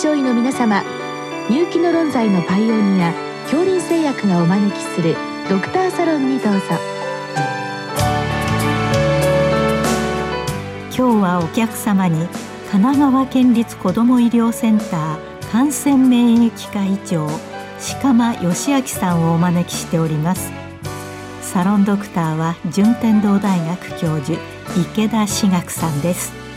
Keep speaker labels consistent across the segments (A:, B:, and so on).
A: 症医の皆様入気の論剤のパイオニア恐林製薬がお招きするドクターサロンにどうぞ。
B: 今日はお客様に神奈川県立子ども医療センター感染免疫科医長鹿間義明さんをお招きしております。サロンドクターは順天堂大学教授池田志学さんです。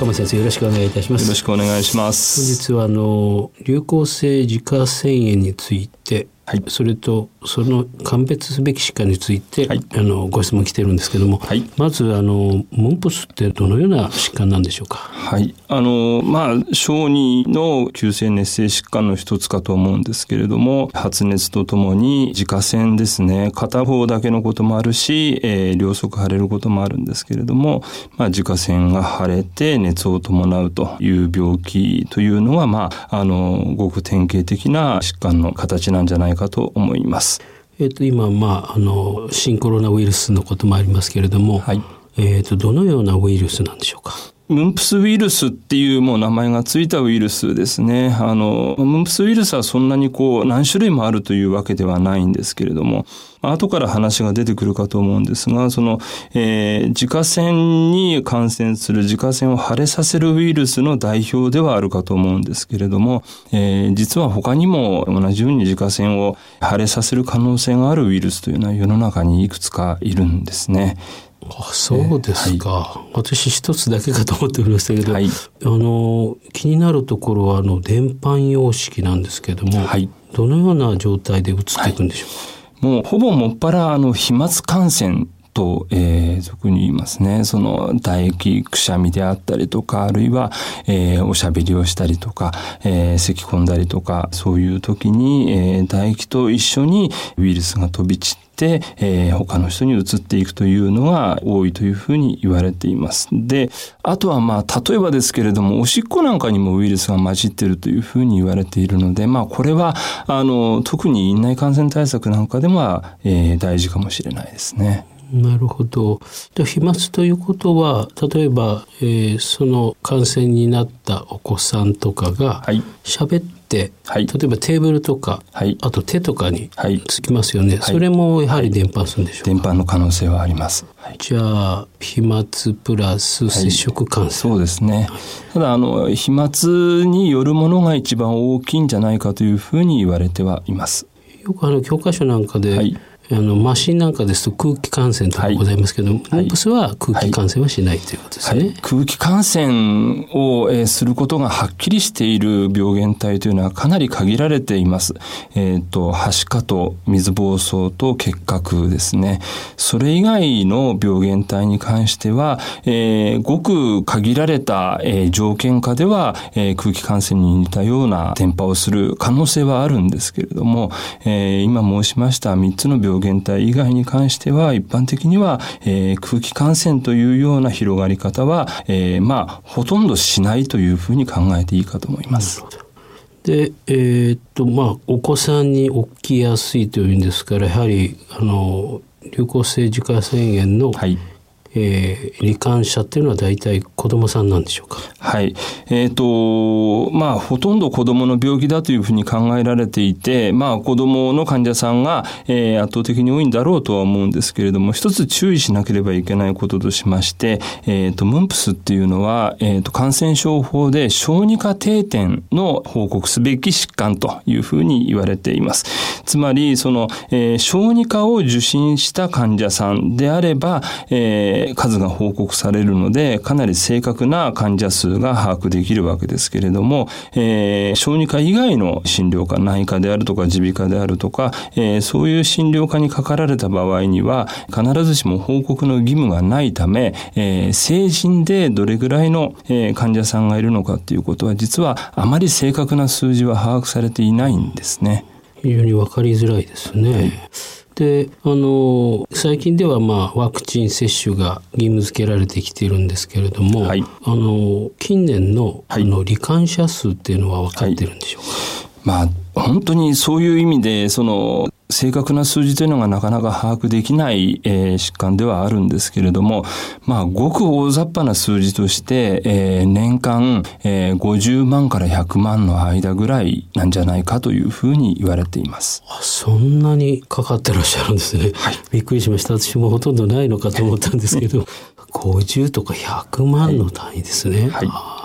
C: 鹿間先生よろしくお願いいたします。
D: よろしくお願いします。
C: 本日はあの流行性自家腺炎についてはい、それとその鑑別すべき疾患について、はい、あのご質問来てるんですけども、はい、まずあのモンポスってどのような疾患なんでしょうか？
D: はいあのまあ小児の急性熱性疾患の一つかと思うんですけれども発熱とともに自家腺ですね片方だけのこともあるし、えー、両側腫れることもあるんですけれども、まあ、自家腺が腫れて熱を伴うという病気というのはまああのごく典型的な疾患の形なんじゃないかかと思います。
C: えっ、と今まああの新コロナウイルスのこともありますけれども、はい、えっ、とどのようなウイルスなんでしょうか？
D: ムンプスウイルスっていうもう名前がついたウイルスですね。あの、ムンプスウイルスはそんなにこう何種類もあるというわけではないんですけれども、後から話が出てくるかと思うんですが、その、えー、自家腺に感染する自家腺を腫れさせるウイルスの代表ではあるかと思うんですけれども、えー、実は他にも同じように自家腺を腫れさせる可能性があるウイルスというのは世の中にいくつかいるんですね。
C: あそうですか、はい、私一つだけかと思っておりましたけど、はい、あの気になるところはあの電板様式なんですけども、はい、どのような状態で移っていくんでしょ
D: うか、もうほぼもっぱらあの飛沫感染と、えー、俗に言いますね。その唾液、くしゃみであったりとか、あるいは、えー、おしゃべりをしたりとか、えー、咳込んだりとか、そういう時に、えー、唾液と一緒にウイルスが飛び散って、えー、他の人に移っていくというのが多いというふうに言われています。で、あとはまあ、例えばですけれども、おしっこなんかにもウイルスが混じっているというふうに言われているので、まあ、これは、あの、特に院内感染対策なんかでも、えー、大事かもしれないですね。
C: なるほど。で飛沫ということは例えば、えー、その感染になったお子さんとかが喋って、はい、例えばテーブルとか、はい、あと手とかにつきますよね、はい、それもやはり伝播するんでしょうか、
D: 伝播の可能性はあります。
C: じゃあ飛沫プラス接触感染、
D: そうですね。ただあの飛沫によるものが一番大きいんじゃないかというふうに言われてはいます。
C: よくあの教科書なんかで、あのマシンなんかですと空気感染とかございますけど、はい、モンプスは空気感染はしないということですね、はい、
D: 空気感染を、えー、することがはっきりしている病原体というのはかなり限られています。えっ、ー、と、はしかと水疱瘡と結核ですね。それ以外の病原体に関しては、えー、ごく限られた、えー、条件下では、えー、空気感染に似たような伝播をする可能性はあるんですけれども、えー、今申しました3つの病原体以外に関しては一般的には、えー、空気感染というような広がり方は、えー、まあほとんどしないというふうに考えていいかと思います。
C: で、えー、っとまあお子さんに起きやすいというんですからやはりあの流行性自家腺炎の、えー、罹患者っていうのは大体子供さんなんでしょうか？
D: はい。えっ、ー、と、まあ、ほとんど子供の病気だというふうに考えられていて、まあ、子供の患者さんが、えー、圧倒的に多いんだろうとは思うんですけれども、一つ注意しなければいけないこととしまして、えっ、ー、と、ムンプスっていうのは、えっ、と、感染症法で小児科定点の報告すべき疾患というふうに言われています。つまり、その、えー、小児科を受診した患者さんであれば、えー数が報告されるので、かなり正確な患者数が把握できるわけですけれども、えー、小児科以外の診療科、内科であるとか耳鼻科であるとか、えー、そういう診療科にかかられた場合には、必ずしも報告の義務がないため、えー、成人でどれぐらいの、えー、患者さんがいるのかっていうことは、実はあまり正確な数字は把握されていないんですね。
C: 非常にわかりづらいですね。はいであの最近ではまあワクチン接種が義務付けられてきているんですけれども、はい、あの近年の,、あの罹患者数っていうのは分かってるんでしょうか、
D: まあ本当にそういう意味でその正確な数字というのがなかなか把握できない、えー、疾患ではあるんですけれども、まあ、ごく大雑把な数字として、えー、年間、えー、50万から100万の間ぐらいなんじゃないかというふうに言われています。
C: あそんなにかかってらっしゃるんですね。はい、びっくりしました。私もほとんどないのかと思ったんですけど、50とか100万の単位ですね。はい、はい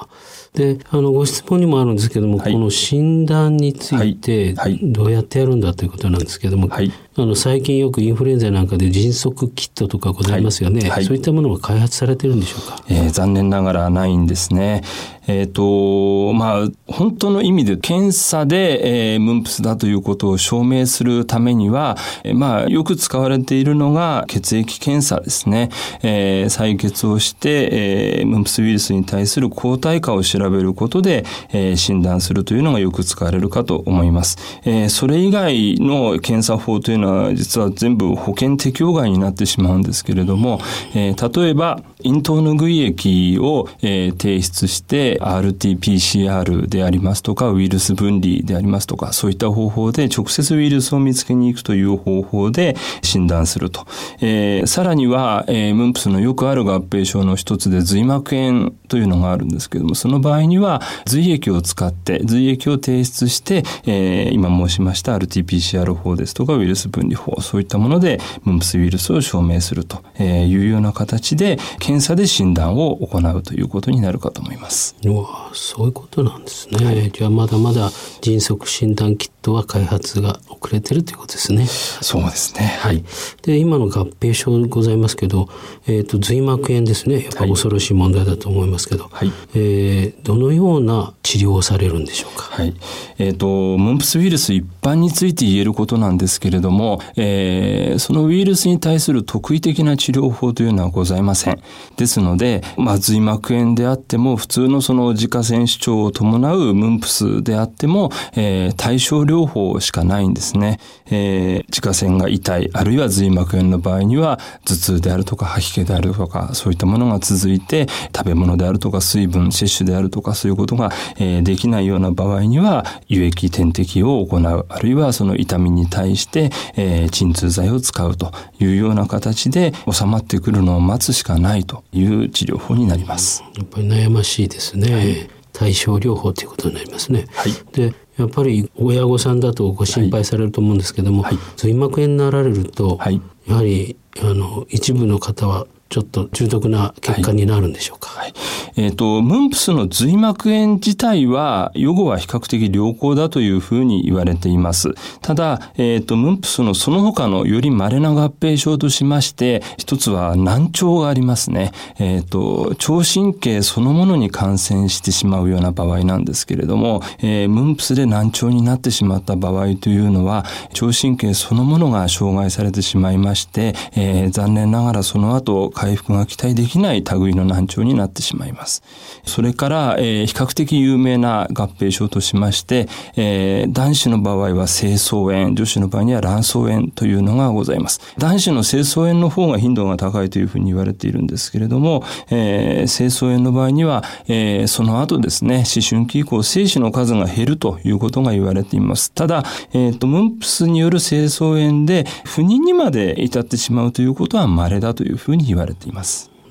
C: で、あの、ご質問にもあるんですけども、はい、この診断について、どうやってやるんだということなんですけども、はい、あの、最近よくインフルエンザなんかで迅速キットとかございますよね。はい、そういったものが開発されてるんでしょうか？
D: えー、残念ながらないんですね。えっ、ー、と、まあ、本当の意味で検査で、えー、ムンプスだということを証明するためには、えー、まあ、よく使われているのが血液検査ですね。えー、採血をして、えー、ムンプスウイルスに対する抗体価を調べることで、えー、診断するというのがよく使われるかと思います。えー、それ以外の検査法というのは実は全部保険適用外になってしまうんですけれども、えー、例えば、咽頭の具液を、えー、提出して、RT-PCR でありますとか、ウイルス分離でありますとか、そういった方法で直接ウイルスを見つけに行くという方法で診断すると。えー、さらには、えー、ムンプスのよくある合併症の一つで髄膜炎というのがあるんですけども、その場合には髄液を使って髄液を提出して、えー、今申しました RT-PCR 法ですとかウイルス分離法、そういったものでムンプスウイルスを証明するというような形で検査で診断を行うということになるかと思います。
C: うわそういうことなんですね。はい、じゃあまだまだ迅速診断キットは開発が遅れてるということですね。
D: そうですね。
C: はい。で今の合併症ございますけど、えっ、ー、と髄膜炎ですね。やっぱ恐ろしい問題だと思いますけど、はい、えー、どのような治療をされるんでしょうか？
D: はい。えっ、ー、とムンプスウイルス一般について言えることなんですけれども、えー、そのウイルスに対する特異的な治療法というのはございません。ですので、まあ髄膜炎であっても普通のその自家腺主張を伴うムンプスであっても、えー、対症療法しかないんですね。えー、自家腺が痛い、あるいは髄膜炎の場合には頭痛であるとか吐き気であるとか、そういったものが続いて、食べ物であるとか水分摂取であるとかそういうことが、えー、できないような場合には、輸液点滴を行う、あるいはその痛みに対して、えー、鎮痛剤を使うというような形で収まってくるのを待つしかないという治療法になります。
C: やっぱり悩ましいですね。はい対症療法ということになりますね。はい、でやっぱり親御さんだとご心配されると思うんですけども、はい、髄膜炎になられると、はい、やはりあの一部の方はちょっと重篤な結果になるんでしょうか。はい、
D: えっ、ー、と、ムンプスの髄膜炎自体は、予後は比較的良好だというふうに言われています。ただ、えっ、ー、と、ムンプスのその他のより稀な合併症としまして、一つは難聴がありますね。えっ、ー、と、聴神経そのものに感染してしまうような場合なんですけれども、えー、ムンプスで難聴になってしまった場合というのは、聴神経そのものが障害されてしまいまして、えー、残念ながらその後、回復が期待できない類の難聴になってしまいます。それから、えー、比較的有名な合併症としまして、えー、男子の場合は精巣炎、女子の場合には卵巣炎というのがございます。男子の精巣炎の方が頻度が高いというふうに言われているんですけれども、えー、精巣炎の場合には、えー、その後ですね、思春期以降精子の数が減るということが言われています。ただ、えっ、ー、と、ムンプスによる精巣炎で不妊にまで至ってしまうということは稀だというふうに言われています。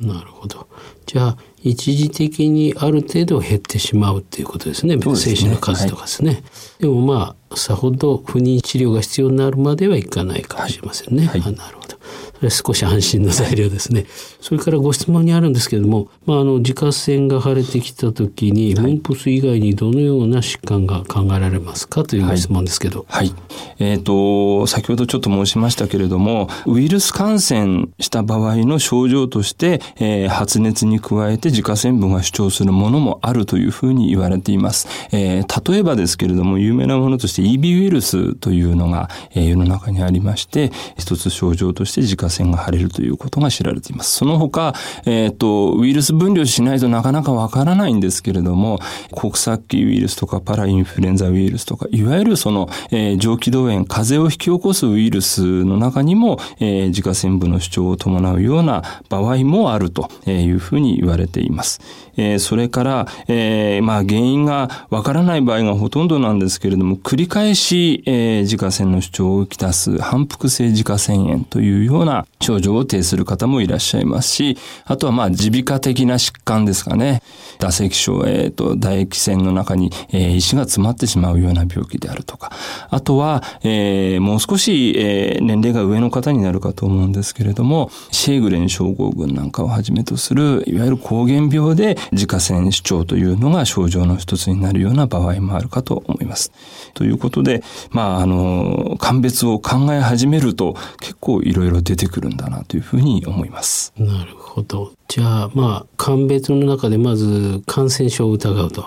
C: なるほど。じゃあ一時的にある程度減ってしまうっていうことですね。精子の数とかですね。はい、でもまあさほど不妊治療が必要になるまではいかないかもしれませんね。はい、あなるほど。それ少し安心の材料ですね。それからご質問にあるんですけれども、まあ、あの自家腺が腫れてきた時に、モンプス以外にどのような疾患が考えられますかというご質問ですけど。
D: はい。はい、えっ、ー、と、先ほどちょっと申しましたけれども、ウイルス感染した場合の症状として、えー、発熱に加えて自家腺部が主張するものもあるというふうに言われています。えー、例えばですけれども、有名なものとして EB ウイルスというのが、えー、世の中にありまして、一つ症状として自家腺が腫れるということが知られています。その他、えっ、ー、と、ウイルス分類しないとなかなかわからないんですけれども、国策ウイルスとかパラインフルエンザウイルスとか、いわゆるその、えー、上気道炎、風邪を引き起こすウイルスの中にも、えー、自家腺部の主張を伴うような場合もあるというふうに言われています。えー、それから、えー、まあ原因がわからない場合がほとんどなんですけれども、繰り返し、えー、自家腺の主張をきたす反復性自家腺炎というような症状を呈する方もいらっしゃいますし、あとはまあ耳鼻科的な疾患ですかね。唾石症、えっ、ー、と、唾液腺の中に、えー、石が詰まってしまうような病気であるとか、あとは、えー、もう少し、えー、年齢が上の方になるかと思うんですけれども、シェーグレン症候群なんかをはじめとする、いわゆる膠原病で自家腺主張というのが症状の一つになるような場合もあるかと思います。ということで、まあ、あの、鑑別を考え始めると結構いろいろ出ててくるんだなというふうに思います。
C: なるほど。じゃあまあ鑑別の中でまず感染症を疑うと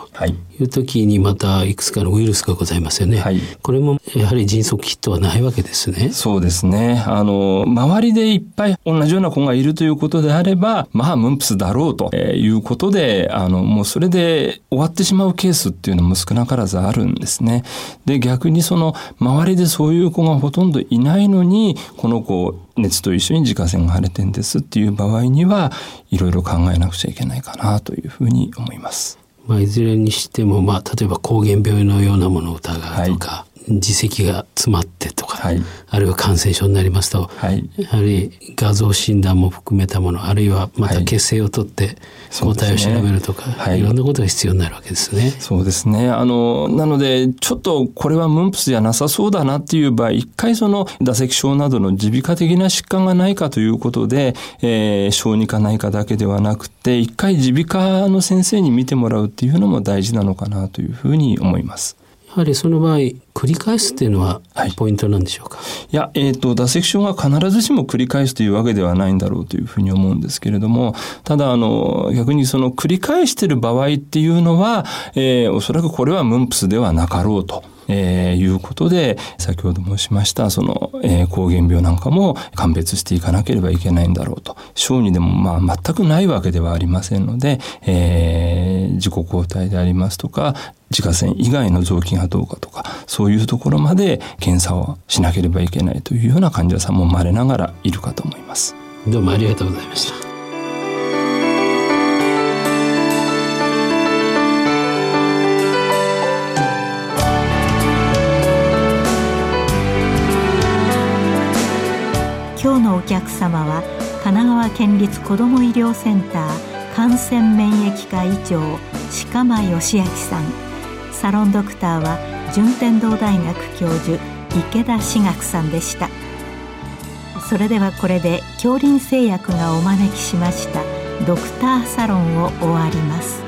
C: いう時にまたいくつかのウイルスがございますよね。はい、これもやはり迅速キットはないわけですね。
D: そうですね。あの周りでいっぱい同じような子がいるということであれば、まあムンプスだろうということで、あのもうそれで終わってしまうケースっていうのも少なからずあるんですね。で逆にその周りでそういう子がほとんどいないのにこの子熱と一緒に自家腺が腫れてんですっていう場合にはいろいろ考えなくちゃいけないかなというふうに思います。
C: まあ、いずれにしても、まあ、例えば膠原病のようなものを疑うとか、はい、耳石が詰まってとか、はい、あるいは感染症になりますと、はい、やはり画像診断も含めたものあるいはまた血清を取って抗体を調べるとか、はい、いろんなことが必要になるわけですね。
D: そうですね。あのなのでちょっとこれはムンプスじゃなさそうだなっていう場合一回その唾石症などの耳鼻科的な疾患がないかということで、えー、小児科内科だけではなくて一回耳鼻科の先生に見てもらうっていうのも大事なのかなというふうに思います。
C: はりその場合繰り返すっていうのはポイントなんでしょうか、は
D: い、いや、えっ、ー、と脱石症が必ずしも繰り返すというわけではないんだろうというふうに思うんですけれどもただあの逆にその繰り返している場合っていうのは、えー、おそらくこれはムンプスではなかろうと。えー、いうことで、先ほど申しました、その、えー、膠原病なんかも鑑別していかなければいけないんだろうと。小児でもまあ全くないわけではありませんので、えー、自己抗体でありますとか、自家腺以外の臓器がどうかとか、そういうところまで検査をしなければいけないというような患者さんも稀ながらいるかと思います。
C: どうもありがとうございました。
B: 客様は神奈川県立子ども医療センター感染免疫科医長鹿間義明さん。サロンドクターは順天堂大学教授池田志学さんでした。それではこれで恐林製薬がお招きしましたドクターサロンを終わります。